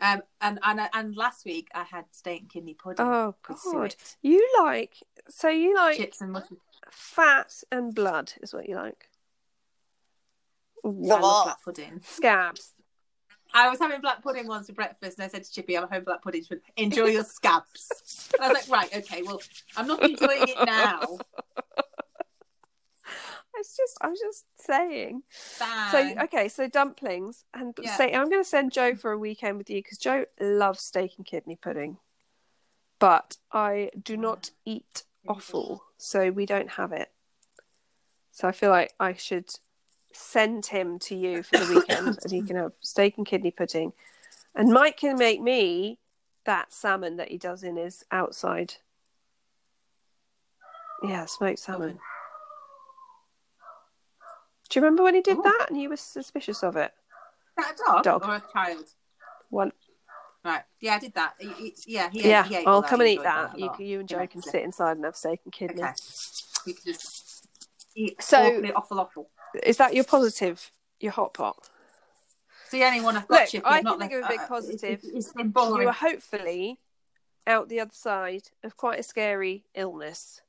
Um, and and and last week I had steak and kidney pudding. Oh God, you like so you like chips and mutton. fat and blood is what you like. I love black pudding. Scabs. I was having black pudding once for breakfast, and I said to Chippy, "I'm having black pudding. Enjoy your scabs." and I was like, "Right, okay. Well, I'm not enjoying it now." It's just I was just saying. Fine. So okay, so dumplings and Yeah. say I'm going to send Joe for a weekend with you because Joe loves steak and kidney pudding, but I do not eat offal, so we don't have it. So I feel like I should send him to you for the weekend, and he can have steak and kidney pudding, and Mike can make me that salmon that he does in his outside. Yeah, smoked salmon. Do you remember when he did Ooh. that and you were suspicious of it? that a dog, Dog. or a child? One, Right. Yeah, I did that. He- he- yeah, he ate, yeah, he ate I'll come and eat enjoyed that. You, you and Joe Yeah, can sit inside and have steak and kidney. Okay. We can just eat So- awful awful. Is that your positive? Your hot pot? It's the only one I've got. Look. I can think of a big uh, positive. It's, it's been boring. You are hopefully out the other side of quite a scary illness.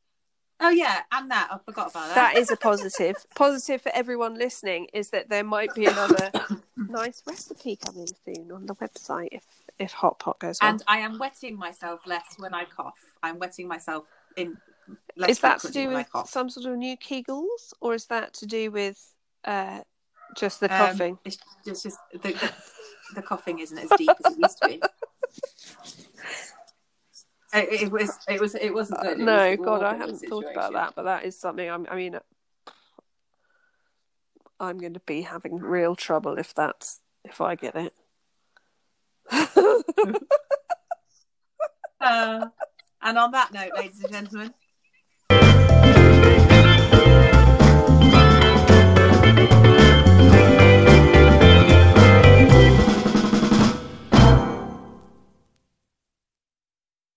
Oh yeah, and that I forgot about that. That is a positive. positive for everyone listening is that there might be another nice recipe coming soon on the website if if hot pot goes on. and I am wetting myself less when I cough. I'm wetting myself in. Less is that to do with some sort of new Kegels, or is that to do with uh, just the Um, coughing? it's just, it's just the, the, the coughing isn't as deep as it used to be. It, it was. It was. It wasn't good. It Uh, no, was God, I hadn't thought about that, but that is something. I'm, I mean, I'm going to be having real trouble if that's if I get it. Uh, and on that note, ladies and gentlemen,